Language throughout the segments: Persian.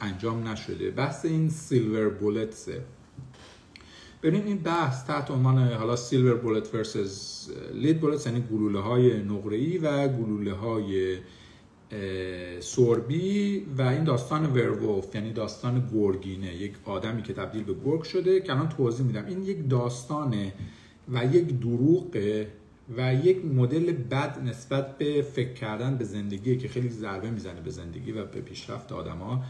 انجام نشده. بحث این سیلور بولتسه ببین این بحث تحت عنوان حالا سیلور بولت ورسز لید بولت یعنی گلوله های نقره و گلوله های سوربی و این داستان ورولف یعنی داستان گرگینه. یک آدمی که تبدیل به گرگ شده که الان توضیح میدم. این یک داستانه و یک دروغه و یک مدل بد نسبت به فکر کردن به زندگی که خیلی ضربه می‌زنه به زندگی و به پیشرفت آدما.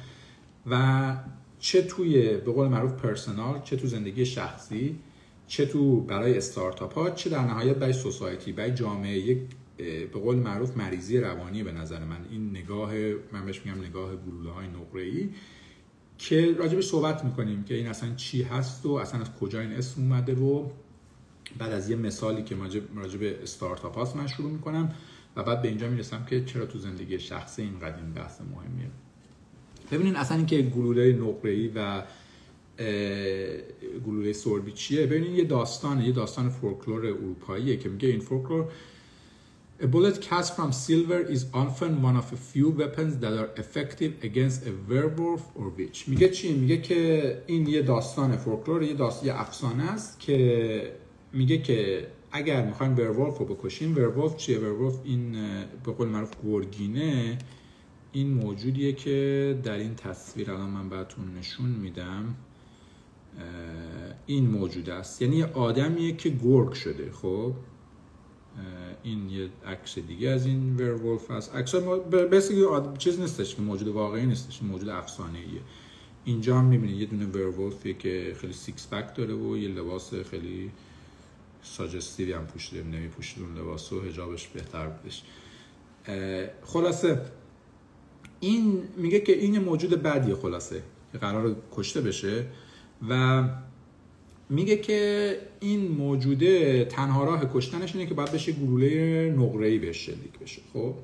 و چه توی به قول معروف پرسونال چه تو زندگی شخصی چه تو برای استارتاپ ها چه در نهایت برای سوسایتی برای جامعه یک به قول معروف مریضی روانی به نظر من. این نگاه من بهش میگم نگاه گلوله های نقره ای که راجبش صحبت می‌کنیم که این اصلا چی هست و اصلا از کجا این اسم اومده و بعد از یه مثالی که راجب استارتاپ هاست من شروع می‌کنم و بعد به اینجا می‌رسم که چرا تو زندگی شخصی این قدیم بحث مهمیه. ببینین اصلا اینکه گلوله نقره ای و گلوله سربی چیه ببینین یه داستانه یه داستان فولکلور اروپاییه که میگه این فولکلور A bullet cast from silver is often one of a few weapons that are effective against a werewolf or witch. میگه چی؟ میگه که این یه داستان فولکلور یه داستان یه افسانه است که میگه که اگر می‌خوایم werewolf رو بکشیم werewolf چیه؟ werewolf این به قول معروف گرگینه این موجودیه که در این تصویر الان من براتون نشون میدم این موجود است. یعنی یه آدمیه که گرگ شده خب؟ این یه عکس دیگه از این werewolf هست عکس ما چیز نیستش که موجود واقعی نیستش موجود افسانه ایه اینجا هم می‌بینید یه دونه werewolf ی که خیلی six pack داره و یه لباس خیلی ساجستیوی هم پوشیده نمی پوشید اون لباس و هجابش بهتر بودش. خلاصه این میگه که این موجود بدیه خلاصه که قرار کشته بشه و میگه که این موجوده تنها راه کشتنش اینه که باید بشه گلوله نقره‌ای بهش شلیک بشه خب؟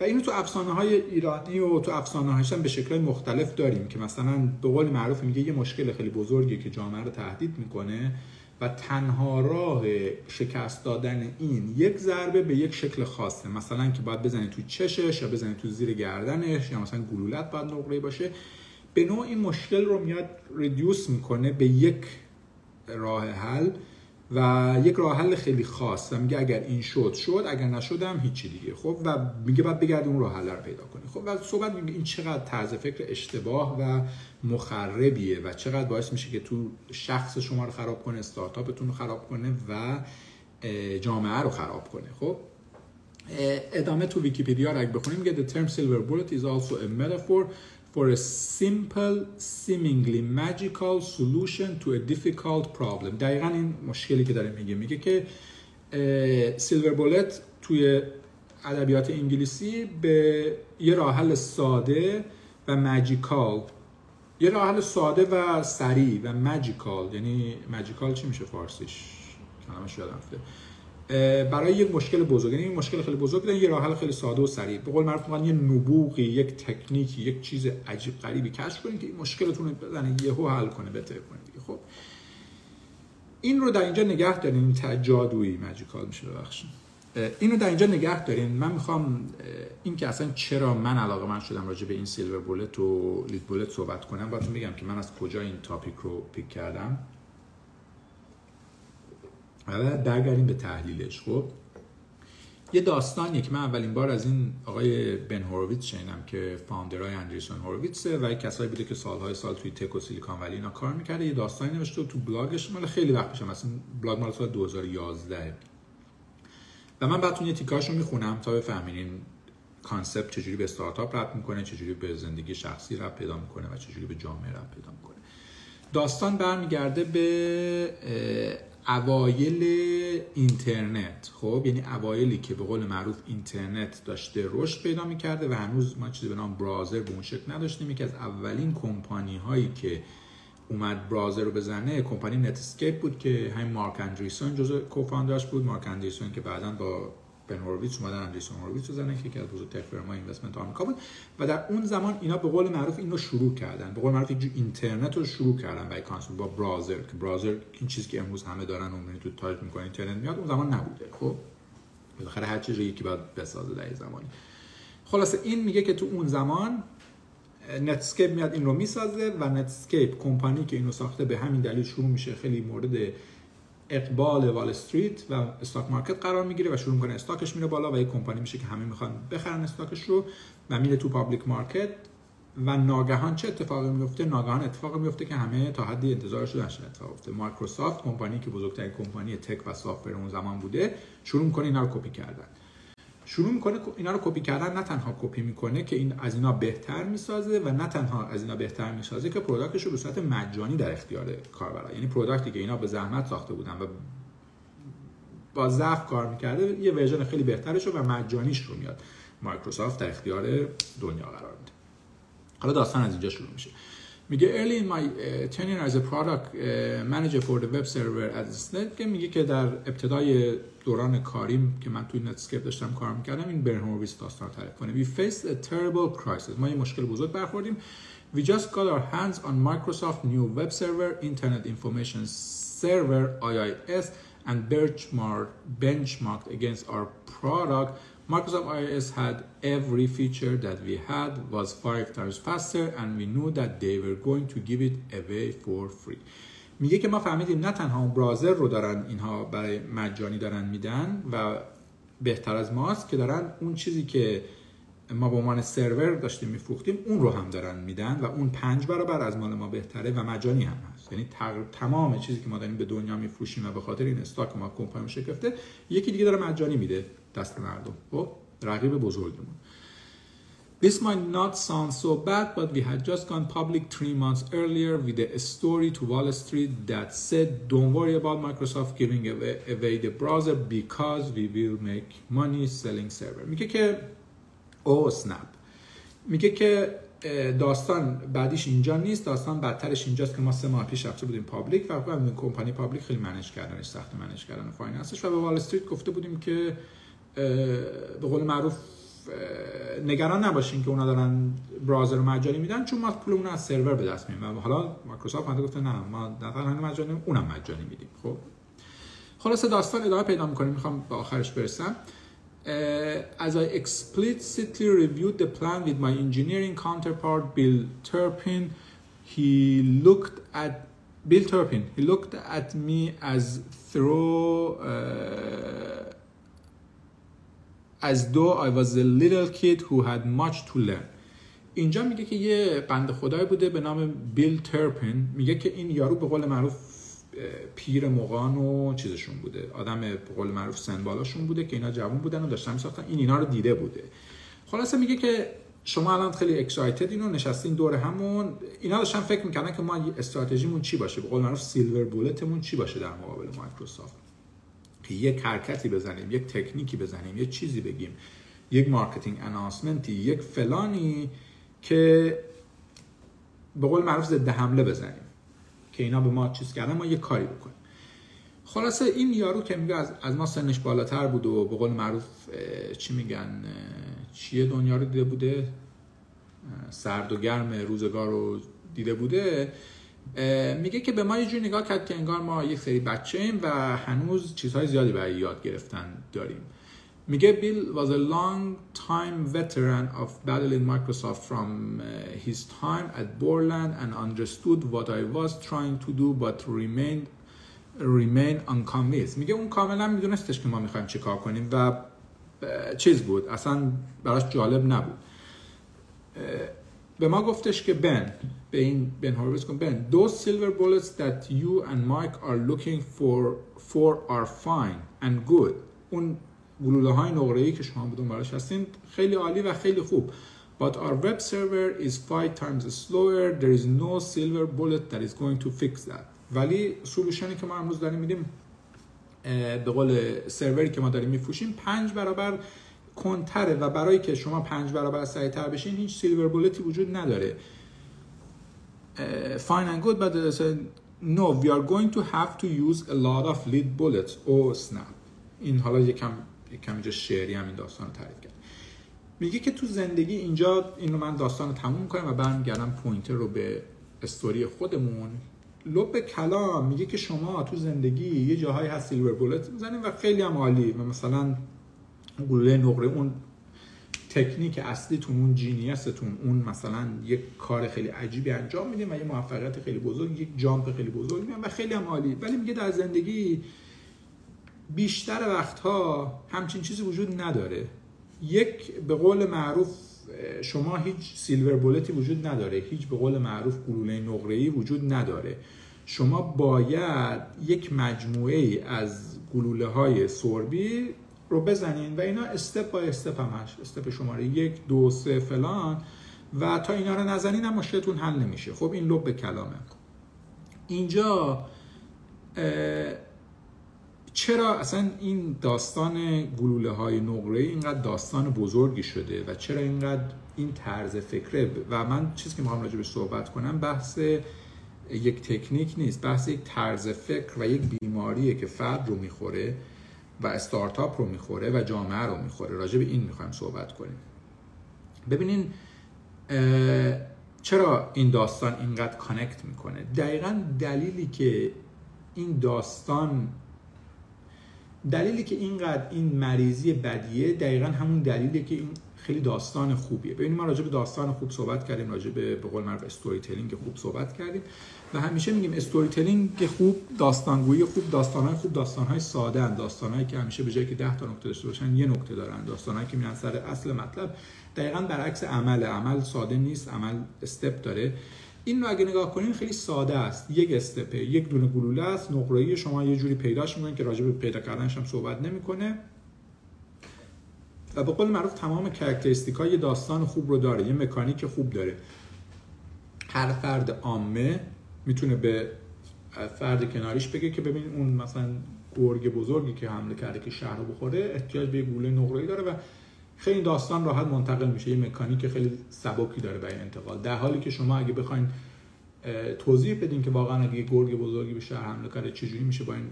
و اینو تو افسانه های ایرانی و تو افسانه هم به شکل مختلف داریم که مثلا به قول معروف میگه یه مشکل خیلی بزرگی که جامعه رو تهدید می‌کنه. و تنها راه شکست دادن این یک ضربه به یک شکل خاصه. مثلا که باید بزنی تو چشش یا بزنی تو زیر گردنش یا مثلا گلولت باید نقره باشه. به نوع این مشکل رو میاد ریدیوس می‌کنه به یک راه حل. و یک راه حل خیلی خاص. و میگه اگر این شد شد اگر نشدم هیچی دیگه. خب و میگه بعد بگرد اون راه حل رو پیدا کنی خب و صحبت میگه این چقدر طرز فکر اشتباه و مخربیه و چقدر باعث میشه که تو شخص شما رو خراب کنه استارتاپتون رو خراب کنه و جامعه رو خراب کنه. خب ادامه تو ویکیپدیا رو اگه بخونیم میگه the term silver bullet is also a metaphor for a simple, seemingly magical solution to a difficult problem. دقیقا این مشکلی که داره میگه. میگه که سیلور بولت توی ادبیات انگلیسی به یه راه حل ساده و ماجیکال یه راه حل ساده و سریع و ماجیکال یعنی ماجیکال چی میشه فارسیش؟ کلمش یادم برای یک مشکل بزرگ. یعنی این مشکل خیلی بزرگ یه راه حل خیلی ساده و سریع. به قول معروف یه نبوغی یک تکنیکی یک چیز عجیب غریبی کشف کنید که این مشکلتون رو بزنه یهو حل کنه بهتر کنید خب این رو در اینجا نگه دارین. تا جادویی ماجیکال میشه ببخشید. این رو در اینجا نگه دارین. من می‌خوام این که اصلا چرا من علاقه من شدم راجع به این silver bullet و lead bullet صحبت کنم. باید میگم که من از کجا این topic رو pick کردم. و برگردیم به تحلیلش. خب یه داستانیه که من اولین بار از این آقای بن هوروویتز شنیدم که founder ای اندریسن هوروویتزه و کسایی بوده که سالهای سال توی tech و سیلیکون ولی اینا کار می‌کرده. یه داستانی نوشته تو بلاگش مال خیلی وقت پیش مثلا بلاگ مال سال 2011 و من براتون یه تیکاشو می‌خونم تا بفهمین concept چجوری به استارتاپ ربط می‌کنه چجوری به زندگی شخصی ربط پیدا می‌کنه و چجوری به جامعه ربط پیدا می‌کنه. داستان برمیگرده به اوایل اینترنت. خب یعنی اوایلی که به قول معروف اینترنت داشته رشد پیدا می‌کرده و هنوز ما چیزی به نام browser به اون شکل نداشتیم. یکی از اولین کمپانی هایی که اومد browser رو بزنه کمپانی Netscape بود که همین مارک اندریسن جزء co-founder ش بود. مارک اندریسن که بعدا با بن هوروویتز اومدن اندریسن هوروویتز رو که یکی از بزرگترین firm ای investment آمریکا بود و در اون زمان اینا به قول معروف اینو شروع کردن. به قول معروف اینترنت رو شروع کردن برای consumer با browser که browser این چیزی که امروز همه دارن اون تو تایپ می‌کنن اینترنت میاد اون زمان نبوده. خب؟ بالاخره هر چیزی یکی باید بسازه در زمانی. خلاصه این میگه که تو اون زمان Netscape میاد این رو می‌سازه و Netscape کمپانی که اینو ساخته به همین دلیل شروع میشه خیلی مورد اقبال وال استریت و stock market قرار می‌گیره و شروع می‌کنه stock ش میره بالا و یک کمپانی میشه که همه می‌خوان بخرن stock ش رو و میره تو public market و ناگهان چه اتفاقی میفته ناگهان اتفاقی میفته که همه تا حدی انتظارش رو داشتن اتفاق میفته مایکروسافت کمپانی که بزرگترین کمپانی tech و soft اون زمان بوده شروع می‌کنه اینا رو کپی کردن. شروع می‌کنه اینا رو کپی کردن نه تنها کپی می‌کنه که این از اینا بهتر می‌سازه و نه تنها از اینا بهتر می‌سازه که product ش رو به صورت مجانی در اختیار کاربرا. یعنی product ی که اینا به زحمت ساخته بودن و با ضعف کار می‌کرده یه version خیلی بهترش و مجانیش رو میاد. مایکروسافت در اختیار دنیا قرار میده. حالا داستان از اینجا شروع میشه. میگه early in my uh, tenure as a product uh, manager for the web server at که میگه که در ابتدای دوران کاریم که من توی نتسکیپ داشتم کار میکردم این برن هورویتز داستان تعریف کنه we faced a terrible crisis ما یه مشکل بزرگ برخوردیم we just got our hands on Microsoft new web server internet information server IIS and benchmarked benchmarked against our product Microsoft IIS had every feature that we had was five times faster and we knew that they were going to give it away for free. میگه که ما فهمیدیم نه تنها اون برازر رو دارن اینها برای مجانی دارن میدن و بهتر از ماست که دارن اون چیزی که ما به عنوان سرور داشتیم میفروختیم اون رو هم دارن میدن و اون پنج برابر از مال ما بهتره و مجانی هم هست. یعنی تمام چیزی که ما داریم به دنیا میفروشیم و به خاطر این استاک ما کمپانی شکفته یکی دیگه داره مجانی میده. دست مردم خب رقیب بزرگمون This might not sound so bad, but we had just gone public three months earlier with a story to Wall Street that said, don't worry about Microsoft giving away, away the browser because we will make money selling server. میگه که او سنپ میگه که داستان بعدیش اینجا نیست داستان بدترش اینجاست که ما سه ماه پیش رفته بودیم public و کمپانی public خیلی manage کردنش سخت manage کردن finance ش و به وال استریت گفته بودیم که به قول معروف نگران نباشین که اونا دارن browser مجانی میدن چون ما پولمون از سرور به دست میاریم. حالا مایکروسافت هم گفته نه ما نه تنها مجانی اونم مجانی میدیم. خب؟ خلاص داستان ادامه پیدا می‌کنیم. می‌خوام به آخرش برسم. as I explicitly reviewed the plan with my engineering counterpart Bill Turpin, he looked at Bill Turpin. He looked at me as through uh, as though I was a little kid who had much to learn. اینجا میگه که یه بند خدای بوده به نام بیل ترپین میگه که این یارو به قول معروف پیر مغان و چیزشون بوده. آدم به قول معروف سن بالاشون بوده که اینا جوان بودن و داشتن میساختن. این اینا رو دیده بوده. خلاصه میگه که شما الان خیلی excited اینو نشستین دور هم و. اینا داشتن فکر می‌کنن که ما استراتژیمون چی باشه؟ به قول معروف silver bullet مون چی باشه در مقابل مایکروسافت؟ یک حرکتی بزنیم یک تکنیکی بزنیم یک چیزی بگیم یک marketing announcement ی یک فلانی که به قول معروف ضد حمله بزنیم که اینا به ما چیز کردن ما یه کاری بکنیم. خلاصه این یارو که میگه از, از ما سنش بالاتر بود و به قول معروف چی میگن چیه دنیا رو دیده بوده؟ سرد و گرم روزگار رو دیده بوده؟ میگه که به ما یه جور نگاه کرد که انگار ما یک سری بچه ایم و هنوز چیزهای زیادی برای یاد گرفتن داریم. میگه بیل was a long time veteran of battle in Microsoft from his time at Borland and understood what I was trying to do but remained remain unconvinced میگه اون کاملا میدونستش که ما می‌خوایم چه کار کنیم و چیز بود. اصلا براش جالب نبود. به ما گفتش که بن به این بن هورویتز کن. بن those silver bullets that you and Mike are looking for for are fine and good. اون گلوله های نقره ای که شما بدون براش هستین خیلی عالی و خیلی خوب. But our web server is five times slower. There is no silver bullet that is going to fix that. ولی سولوشنی که ما امروز داریم میدیم به قول سروری که ما داریم میفروشیم پنج برابر کنتره و برای که شما پنج برابر سریعتر بشین هیچ سیلور بولتی وجود نداره. fine and good but no we are going to have to use a lot of lead bullets. or snap. این حالا یکم یکم اینجا شعری هم این داستان رو تعریف کرد. میگه که تو زندگی اینجا اینو من داستان رو تموم کنم و برمیگردم پوینتر رو به استوری خودمون. لب کلام میگه که شما تو زندگی یه جاهایی هست سیلور بولت می‌زنیم و خیلی هم عالی. و مثلا گلوله نقره اون تکنیک اصلیتون اون جینیستون اون مثلا یک کار خیلی عجیبی انجام میدیم و یه موفقیت خیلی بزرگ یک جامپ خیلی بزرگ میدیم و خیلی هم عالی. ولی میگه در زندگی بیشتر وقتها همچین چیزی وجود نداره. یک به قول معروف شما هیچ سیلور بولتی وجود نداره هیچ به قول معروف گلوله نقره‌ای وجود نداره. شما باید یک مجموعه ای از گلوله های سوربی رو بزنین و اینا استپ با استپ همش استپ شماره یک دو سه فلان. و تا اینا رو نزنین هم مشکلتون حل نمیشه. خب این لب کلامه. اینجا چرا اصلا این داستان گلوله های نقره اینقدر داستان بزرگی شده و چرا اینقدر این طرز فکره؟ و من چیزی که می‌خوام به صحبت کنم بحث یک تکنیک نیست. بحث یک طرز فکر و یک بیماریه که فرد رو می‌خوره. و استارتاپ رو می‌خوره و جامعه رو می‌خوره. راجع به این می‌خوایم صحبت کنیم. ببینین چرا این داستان اینقدر connect می‌کنه؟ دقیقا دلیلی که این داستان دلیلی که اینقدر این مریضی بدیه دقیقا همون دلیلی که این خیلی داستان خوبیه. ببینید ما راجع به داستان خوب صحبت کردیم راجع به به قول معروف storytelling خوب صحبت کردیم و همیشه میگیم storytelling خوب داستانگویی خوب داستانهای خوب داستانهای ساده ان داستانهایی که همیشه به جای که 10 تا نکته داشته باشن یه نکته دارن. داستانهایی که میرن سر اصل مطلب دقیقا برعکس عمل عمل ساده نیست عمل step داره. این رو اگه نگاه کنین خیلی ساده است. یک step ه یک دونه گلوله است. نقره‌ای شما یه جوری پیداش می‌کنین که راجع به پیدا کردنش هم صحبت نمی‌کنه. و به قول معروف تمام characteristic های داستان خوب رو داره یه مکانیک خوب داره. هر فرد عامه می‌تونه به فرد کناریش بگه که ببین اون مثلا گرگ بزرگی که حمله کرده که شهر رو بخوره احتیاج به گوله نقره‌ای داره و خیلی داستان راحت منتقل میشه. یه مکانیک خیلی سبکی داره برای انتقال. در حالی که شما اگه بخواین توضیح بدین که واقعا اگه گرگ بزرگی به شهر حمله کرده چجوری میشه با این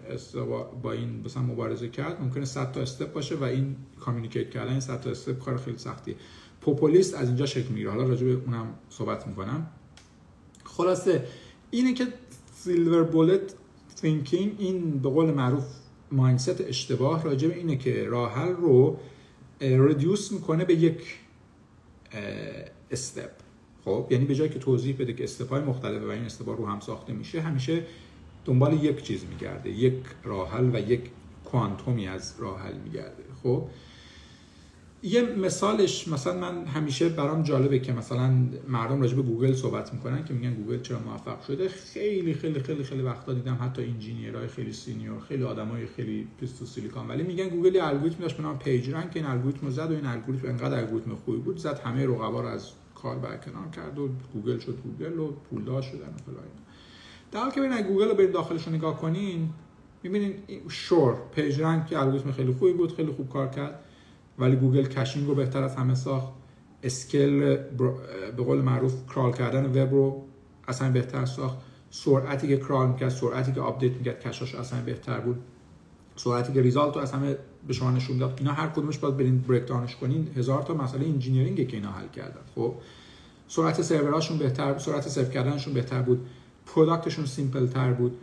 با این مثلا مبارزه کرد؟ ممکنه 100 تا استپ باشه و این کامیونیکیت کردن این 100 تا استپ کار خیلی سختیه. پوپولیست از اینجا شکل می‌گیره. حالا راجع به اونم صحبت می‌کنم. خلاصه اینه که سیلور بولت تینکینگ این به قول معروف مایندست اشتباه راجع به اینه که راه حل رو ردیوس می‌کنه به یک استپ خب یعنی به جای که توضیح بده که استپای مختلفه و این استپا رو هم ساخته میشه همیشه دنبال یک چیز میگرده یک راحل و یک کوانتومی از راحل میگرده. خب یه مثالش مثلا من همیشه برام جالبه که مثلا مردم راجع به گوگل صحبت می‌کنن که میگن گوگل چرا موفق شده. خیلی خیلی خیلی خیلی وقتا دیدم حتی engineer های خیلی senior خیلی آدمای خیلی based تو سیلیکون ولی میگن گوگل الگوریتم داشت به نام PageRank این الگوریتم زد و این الگوریتم انقدر الگوریتم خوبی بود زد همه رقبا رو از کار برکنار کرد و گوگل شد گوگل و پولدار شدن و فلان در حالی که ببینید گوگل رو برید داخلش رو نگاه کنین می‌بینید sure PageRank که الگوریتم خیلی خوبی بود خیلی خوب کار کرد ولی گوگل caching رو بهتر از همه ساخت. scale به قول معروف crawl کردن وب رو اصلا بهتر ساخت. سرعتی که crawl می‌کرد سرعتی که update می‌کرد cache اش اصلا بهتر بود. سرعتی که result رو از همه به شما نشون داد اینا هر کدومش باید برین break down ش کنین. هزار تا مسئله engineering که اینا حل کردن. خب سرعت سروراشون بهتر سرعت سرو کردنشون بهتر بود product شون simple تر بود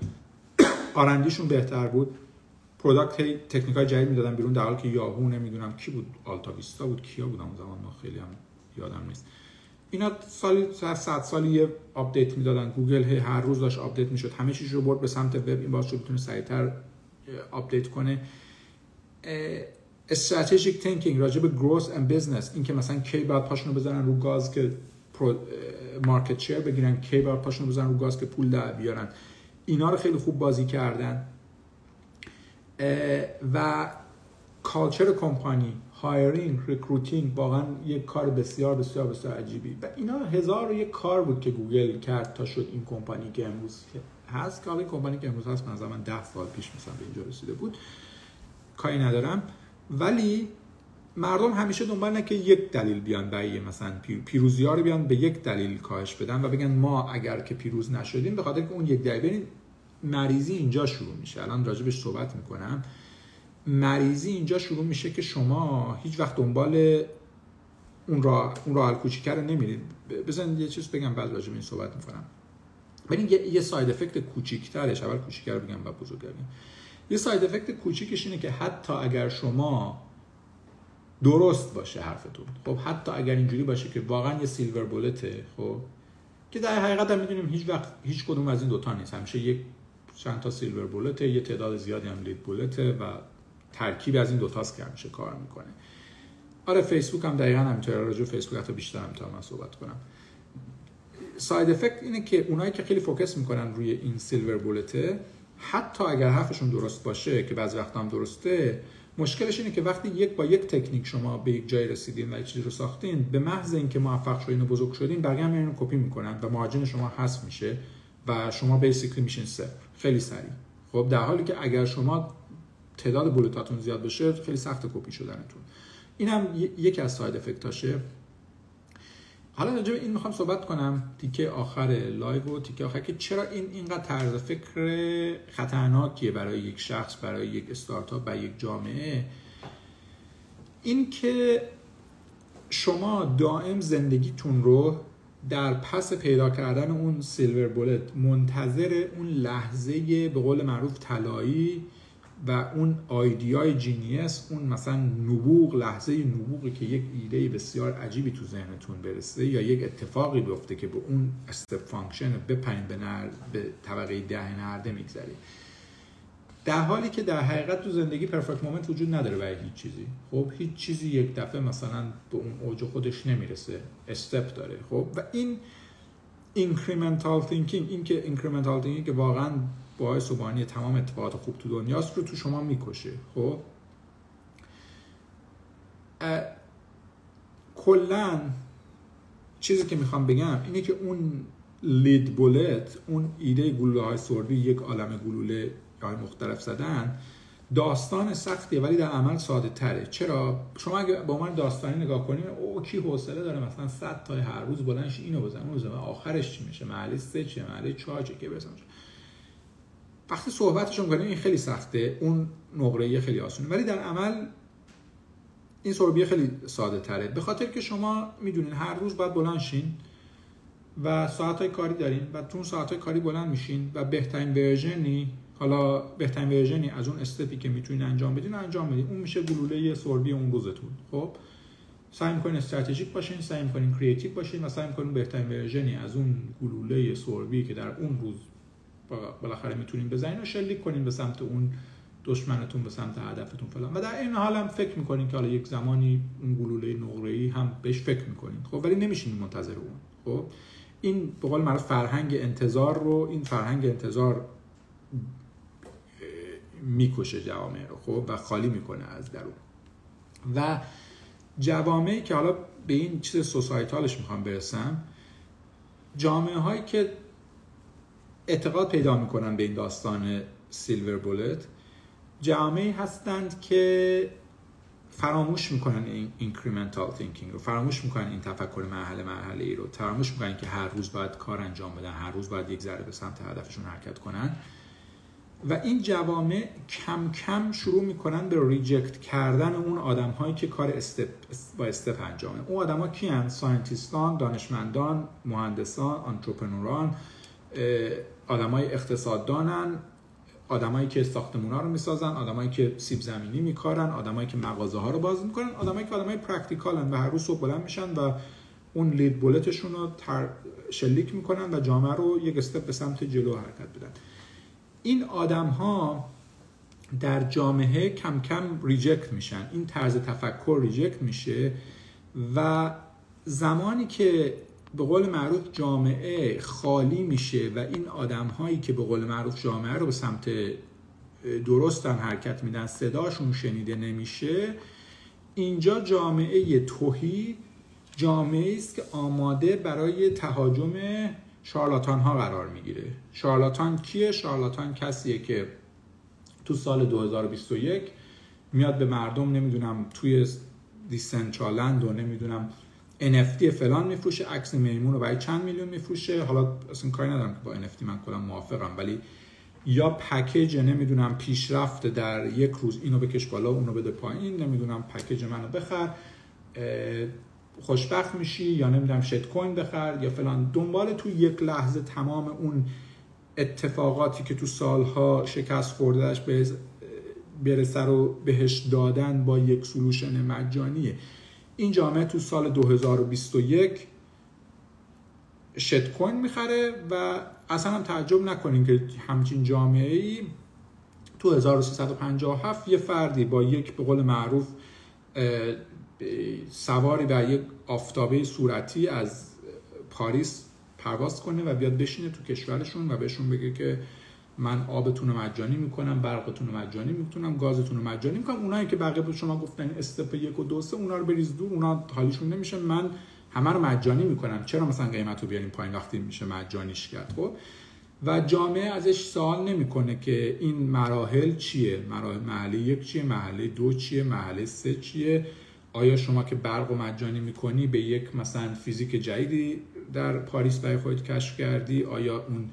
R&D شون بهتر بود. product های جدید می‌دادن بیرون در حالی که یاهو نمی‌دونم کی بود آلتا ویستا بود کیا بود اون زمان ما خیلی هم یادم نیست. اینا سال 100 سالی یه update می‌دادن. گوگل هی هر روز داشت update می‌شد. همه چیز رو برد به سمت وب این باعث شد بتونه سریعتر update کنه. strategic thinking راجع به growth and business این که مثلا کی باید پاشونو بزنن رو گاز که market share بگیرن کی بعد پاشونو بزنن رو گاز که پول در بیارن. اینا رو خیلی خوب بازی کردن. و culture company hiring recruiting واقعا یک کار بسیار بسیار بسیار عجیبی. و اینا هزار و یک کار بود که گوگل کرد تا شد این کمپانی که امروز هست. که کمپانی که امروز هست من زمان ده سال پیش مثلا به اینجا رسیده بود. کاری ندارم. ولی مردم همیشه دنبال نه که یک دلیل بیان برای مثلا پیروزی ها رو بیان به یک دلیل کاهش بدن و بگن ما اگر که پیروز نشدیم به خاطر که اون یک دلیل مریضی اینجا شروع میشه. الان راجبش صحبت می‌کنم. مریضی اینجا شروع میشه که شما هیچ وقت دنبال اون را اون راه کوچیکه رو نمیرید. بزن یه چیز بگم بعد راجب این صحبت می‌کنم. ببین یه, یه ساید افکت کوچیکترش اول کوچیکتر رو بگم بعد بزرگتر یه side effect کوچیکش اینه که حتی اگر شما درست باشه حرفتون خب حتی اگر اینجوری باشه که واقعا یه silver bullet ه خب که در حقیقت هم می‌دونیم هیچ وقت هیچ کدوم از این دوتا نیست. همیشه یک چند تا silver bullet ه یه تعداد زیادی هم lead bullet ه و ترکیب از این دوتاست که همیشه کار می‌کنه. آره فیسبوک هم دقیقا همینطوره. راجع فیسبوک حتی بیشتر هم تا من صحبت کنم. side effect اینه که اونایی که خیلی focus می‌کنن روی این silver bullet ه حتی اگر حرفشون درست باشه که بعضی وقت هم درسته مشکلش اینه که وقتی یک با یک تکنیک شما به یک جای رسیدین و چیزی رو ساختین به محض اینکه موفق شدین و بزرگ شدین بقیه هم اینو کپی می‌کنن و margin شما حذف میشه و شما basically میشین صفر. خیلی سریع. خب در حالی که اگر شما تعداد bullet اتون زیاد بشه خیلی سخت کپی شدنتون. این هم یکی از side effect اشه حالا راجع این می‌خوام صحبت کنم. تیکه آخر لایو و تیکه آخر که چرا این اینقدر طرز فکر خطرناکیه برای یک شخص برای یک استارتاپ برای یک جامعه؟ این که شما دائم زندگیتون رو در پس پیدا کردن اون silver bullet منتظر اون لحظه به قول معروف طلایی و اون idea ی genius اون مثلا نبوغ لحظه نبوغی که یک ایده بسیار عجیبی تو ذهنتون برسه یا یک اتفاقی بیفته که به اون step function بپرین به, به طبقه ده نرده میگذری. در حالی که در حقیقت تو زندگی perfect moment وجود نداره برای هیچ چیزی. خب هیچ چیزی یک دفعه مثلا به اون اوج خودش نمی‌رسه. step داره. خب و این incremental thinking این که incremental thinking که واقعا باعث و بانی تمام اتفاقات خوب تو دنیاست رو تو شما می‌کشه خب؟ کلا چیزی که می‌خوام بگم اینه که اون لید بولت اون ایده گلوله های سردی یک عالم گلوله های مختلف زدن داستان سختیه ولی در عمل ساده تره. چرا؟ شما اگه با من داستانی نگاه کنیم او کی حوصله داره مثلا 100 تا هر روز بلندش اینو بزنه اون آخرش چی میشه؟ محله سه چیه؟ محله چهار که بزنه؟ وقتی صحبتش می‌کنیم این خیلی سخته. اون نقره خیلی آسونه. ولی در عمل این سربیه خیلی ساده تره. به خاطر که شما می‌دونین هر روز باید بلند شین و ساعت های کاری دارین و تو ساعت های کاری بلند میشین و بهترین version ی حالا بهترین version ی از اون step ی که می‌تونین انجام بدین انجام بدین. اون میشه گلوله سربی اون روزتون. خب؟ سعی می‌کنین strategic باشین سعی می‌کنین creative باشین و سعی می‌کنین بهترین version ی از اون گلوله سربی که در اون روز بالاخره می‌تونین بزنین و شلیک کنین به سمت اون دشمنتون به سمت هدفتون فلان. و در این حال هم فکر می‌کنین که حالا یک زمانی اون گلوله نقره هم بهش فکر می‌کنین خب ولی نمیشین منتظر اون. خب این به قول معروف فرهنگ انتظار رو این فرهنگ انتظار می‌کشه جوامع رو خب و خالی می‌کنه از درون. و جوامعی که حالا به این چیز سوسایتالش می‌خوام برسم جامعه هایی که اعتقاد پیدا می‌کنن به این داستان silver bullet جامعه هستند که فراموش می‌کنن این incremental thinking رو فراموش می‌کنن این تفکر مرحله مرحله ای رو فراموش می‌کنن که هر روز باید کار انجام بدن هر روز باید یک ذره به سمت هدفشون حرکت کنن. و این جوامع کم کم شروع می‌کنن به reject کردن اون آدم هایی که کار step by step انجامه اون آدم ها کی هن؟ scientist ان، دانشمندان، مهندسان، entrepreneur ان آدمای اقتصاددانن آدمایی که ساختمونا رو می‌سازن آدمایی که سیب زمینی میکارن آدمایی که مغازه ها رو باز می‌کنن آدمایی که آدمای practical ن و هر روز صبح بلند میشن و اون lead bullet شون رو تر شلیک می‌کنن و جامعه رو یک step به سمت جلو حرکت بدن. این آدم ها در جامعه کم کم reject میشن. این طرز تفکر reject میشه و زمانی که به قول معروف جامعه خالی میشه و این آدم هایی که به قول معروف جامعه رو به سمت درستن حرکت میدن صداشون شنیده نمیشه اینجا جامعه توهی جامعه است که آماده برای تهاجم شارلاتان ها قرار می‌گیره شارلاتان کیه؟ شارلاتان کسیه که تو سال 2021 میاد به مردم نمی‌دونم توی دیسنچالند و نمی‌دونم NFT فلان میفروشه عکس میمون رو برای چند میلیون میفروشه. حالا اصلا کاری ندارم که با NFT من کلا موافقم ولی یا پکیج نمی‌دونم پیشرفت در یک روز اینو بکش بالا اونو بده پایین نمی‌دونم پکیج منو بخر خوشبخت میشی یا نمی‌دونم شت کوین بخر یا فلان. دنبال تو یک لحظه تمام اون اتفاقاتی که تو سالها شکست خوردهش به برسه رو بهش دادن با یک سلوشن مجانیه. این جامعه تو سال 2021 شت کوین می‌خره و اصلا هم تعجب نکنین که همچین جامعه ای تو 1357 یه فردی با یک به قول معروف سواری بر یک آفتابه صورتی از پاریس پرواز کنه و بیاد بشینه تو کشورشون و بهشون بگه که من آبتون رو مجانی می‌کنم برقتون رو مجانی می‌کنم گازتون رو مجانی می‌کنم. اونایی که بقیه به شما گفتن استپ یک و دو سه اونا رو بریز دور اونا حالیشون نمیشه. من همه رو مجانی می‌کنم. چرا مثلا قیمت رو بیاریم پایین وقتی میشه مجانیش کرد؟ خب و جامعه ازش سوال نمی‌کنه که این مراحل چیه؟ مراحل محله یک چیه؟ محله دو چیه؟ محله سه چیه؟ آیا شما که برق و مجانی می‌کنی به یک مثلا فیزیک جدیدی در پاریس برای خودت کشف کردی؟ آیا اون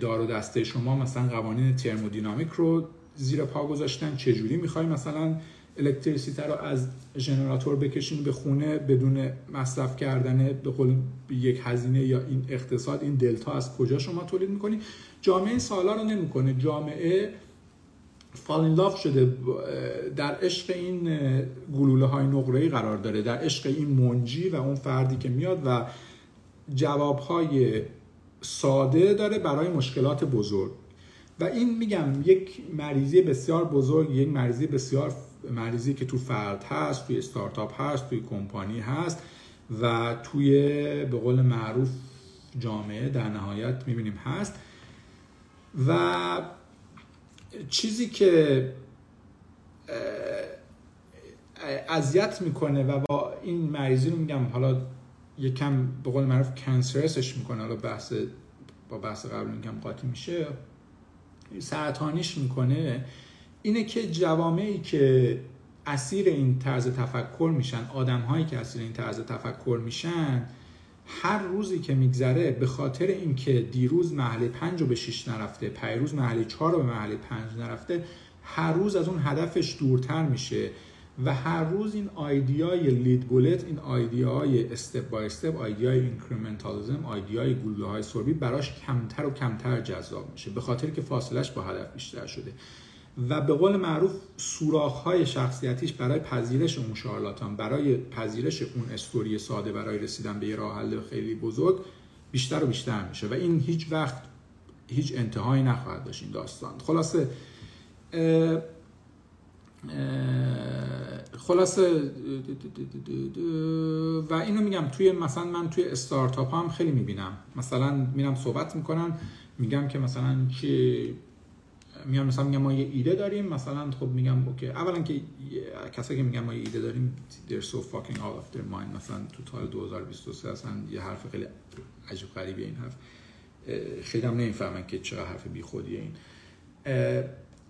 دار و دسته شما مثلا قوانین ترمودینامیک رو زیر پا گذاشتن. چجوری می‌خوای مثلا الکتریسیته رو از ژنراتور بکشین به خونه بدون مصرف کردن به قول یک هزینه یا این اقتصاد؟ این دلتا از کجا شما تولید می‌کنی؟ جامعه سالا رو نمی‌کنه. جامعه فالین لاف شده. در عشق این گلوله های نقره قرار داره. در عشق این منجی و اون فردی که میاد و جواب های ساده داره برای مشکلات بزرگ. و این میگم یک مریضی بسیار بزرگ یک مریضی بسیار مریضی که تو فرد هست توی استارتاپ هست توی کمپانی هست و توی به قول معروف جامعه در نهایت می‌بینیم هست. و چیزی که اذیت می‌کنه و با این مریضی رو میگم حالا یکم به قول معروف کنسرسش می‌کنه. حالا بحث با بحث قبل میگم قاطی میشه سرطانیش می‌کنه. اینه که جوامعی که اسیر این طرز تفکر میشن آدم هایی که اسیر این طرز تفکر میشن هر روزی که میگذره به خاطر اینکه دیروز محله پنج رو به شیش نرفته پیروز محله چهار رو به محله پنج نرفته هر روز از اون هدفش دورتر میشه. و هر روز این idea ی lead bullet این idea ی step by step idea ی incrementalism idea ی گلوله های سربی براش کمتر و کمتر جذاب میشه به خاطر که فاصلش با هدف بیشتر شده. و به قول معروف سوراخ های شخصیتیش برای پذیرش اون شارلاتان برای پذیرش اون استوری ساده برای رسیدن به یه راه حل خیلی بزرگ بیشتر و بیشتر میشه. و این هیچ وقت هیچ انتهایی نخواهد داشت این داستان. خلاصه خلاصه و اینو میگم توی مثلا من توی استارتاپ هم خیلی می‌بینم. مثلا میرم صحبت می‌کنم میگم که مثلا چی میان مثلا میگم ما یه ایده داریم مثلا خب میگم اوکی. اولا که کسایی که میگم ما یه ایده داریم they're so fucking out of their mind. مثلا تو سال 2023 اصلا یه حرف خیلی عجیب غریبی این حرف. خیلی هم نمی‌فهمن که چرا حرف بی خودیه این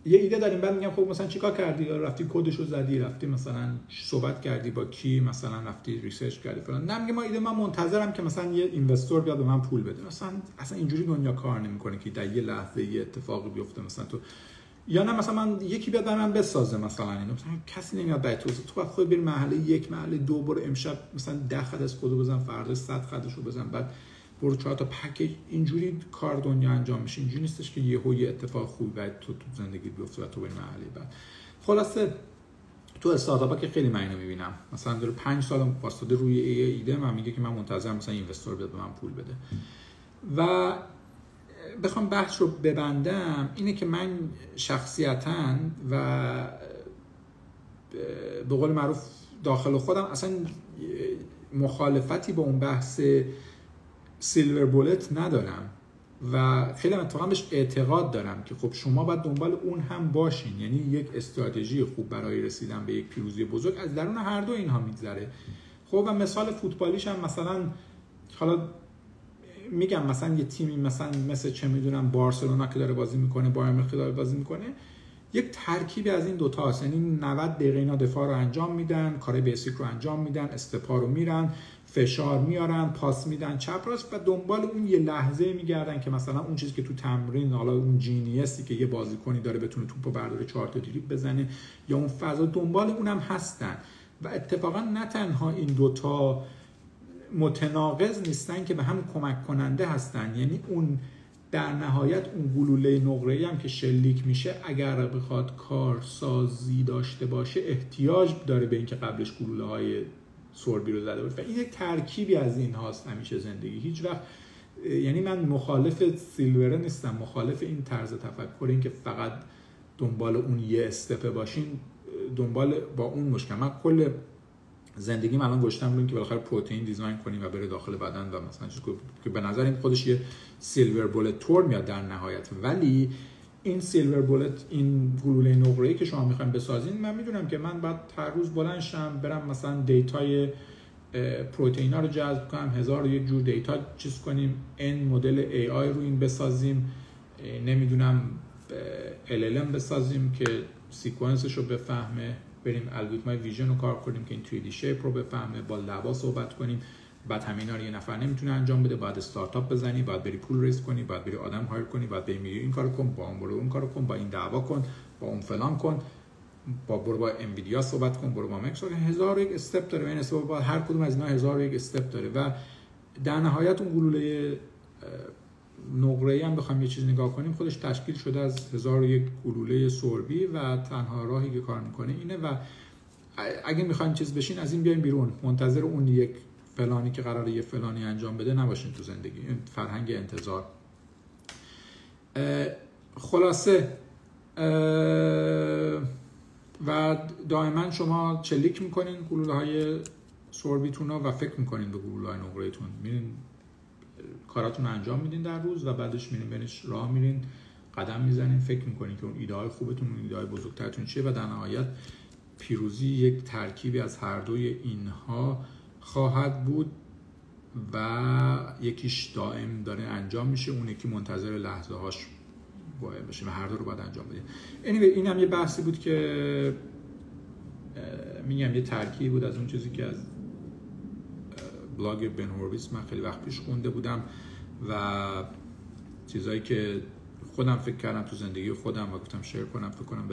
یه ایده داریم. بعد میگم خب مثلا چیکار کردی؟ رفتی کدشو زدی؟ رفتی مثلا صحبت کردی با کی؟ مثلا رفتی research کردی فلان. نه میگم ما ایده من منتظرم که مثلا یه investor بیاد به من پول بده. مثلا اصلا اینجوری دنیا کار نمی‌کنه که در یه لحظه یه اتفاقی بیفته مثلا تو. یا نه مثلا من یکی بیاد من بسازه مثلا اینو. مثلا کسی نمیاد برای تو. تو باید خود بری مرحله یک مرحله دو برو امشب مثلا 10 خط از کدو بزن فردا 100 خطشو بزن. بعد برو چهار تا پکیج اینجوری کار دنیا انجام میشه. اینجوری نیستش که یهو یه اتفاق خوبی بعد تو تو زندگی بیفته و تو به محلی بعد. خلاصه تو استارتاپ که خیلی من اینو می‌بینم. مثلا داره پنج سال واسطه روی ایده من میگه که من منتظرم مثلا اینوستور بیاد به من پول بده. و بخوام بحث رو ببندم اینه که من شخصیتا و به قول معروف داخل خودم اصلا مخالفتی با اون بحث سیلور بولت ندارم. و خیلی اتفاقا بهش اعتقاد دارم که خب شما باید دنبال اون هم باشین. یعنی یک استراتژی خوب برای رسیدن به یک پیروزی بزرگ از درون هر دو اینها میگذره. خب و مثال فوتبالیش هم مثلا حالا میگم مثلا یه تیمی مثلا مثل چه می‌دونم بارسلونا که داره بازی می‌کنه بایر که داره بازی می‌کنه یک ترکیبی از این دوتا هست. یعنی 90 دقیقه اینا دفاع رو انجام میدن کار بیسیک رو انجام میدن استپا رو میرن. فشار میارن پاس میدن چپ راست و دنبال اون یه لحظه میگردن که مثلا اون چیزی که تو تمرین حالا اون جینیستی که یه بازیکنی داره بتونه توپو برداره چهار تا دریبل بزنه یا اون فضا دنبال اونم هستن. و اتفاقا نه تنها این دوتا متناقض نیستن که به هم کمک کننده هستن. یعنی اون در نهایت اون گلوله نقره هم که شلیک میشه اگر بخواد کارسازی داشته باشه احتیاج داره به اینکه قبلش گلوله های سوربی رو زده باشه و این یک ترکیبی از این هاست همیشه زندگی. هیچ وقت یعنی من مخالف سیلوره نیستم. مخالف این طرز تفکر این که فقط دنبال اون یه استپه باشین دنبال با اون مشکل. من کل زندگی الان گشتم رو که بالاخره پروتئین دیزاین کنیم و بره داخل بدن و مثلا که به نظر این خودش یه silver bullet طور میاد در نهایت. ولی این silver bullet این گلوله نقره‌ای که شما می‌خوایم بسازین من می‌دونم که من بعد هر روز بلند شم برم مثلا data ی پروتئین ها رو جذب کنم هزار یک جور data چیز کنیم این مدل AI رو این بسازیم نمی‌دونم LLM بسازیم که sequence ش رو بفهمه بریم الگوریتم vision رو کار کنیم که این 3D shape رو بفهمه با lab ا صحبت کنیم. بعد همینا رو یه نفر نمی‌تونه انجام بده. بعد استارتاپ بزنی بعد بری پول ریز کنی بعد بری آدم هایر کنی بعد بری این کارو کن با اون برو اون کارو کن با این دعوا کن با اون فلان کن با برو با انویدیا صحبت کن برو با مکس هزار یک استپ داره. این استپ با هر کدوم از اینا هزار یک استپ داره. و در نهایت اون گلوله نقره هم بخوایم یه چیز نگاه کنیم خودش تشکیل شده از هزار یک گلوله سوربی و تنها راهی که کار می‌کنه اینه و اگه می‌خوایم چیز بشین از این بیایم بیرون. منتظر اون یک فلانی که قراره یه فلانی انجام بده نباشین تو زندگی. فرهنگ انتظار. خلاصه و دائما شما چلیک می‌کنین گلوله های سوربیتون و فکر می‌کنین به گلوله های نقرهتون. میرین کاراتون انجام میدین در روز و بعدش میرین بینش راه میرین قدم می‌زنین فکر می‌کنین که اون ایده های خوبتون اون ایده های بزرگترتون چیه و در نهایت پیروزی یک ترکیبی از هر دوی اینها خواهد بود و یکیش دائم داره انجام میشه اون یکی منتظر لحظه هاش باید باشه و هر دو رو باید انجام بدیم anyway, این هم یه بحثی بود که میگم یه ترکیب بود از اون چیزی که از بلاگ بن هورویس من خیلی وقت پیش خونده بودم و چیزایی که خودم فکر کردم تو زندگی خودم و گفتم شیر کنم فکر کنم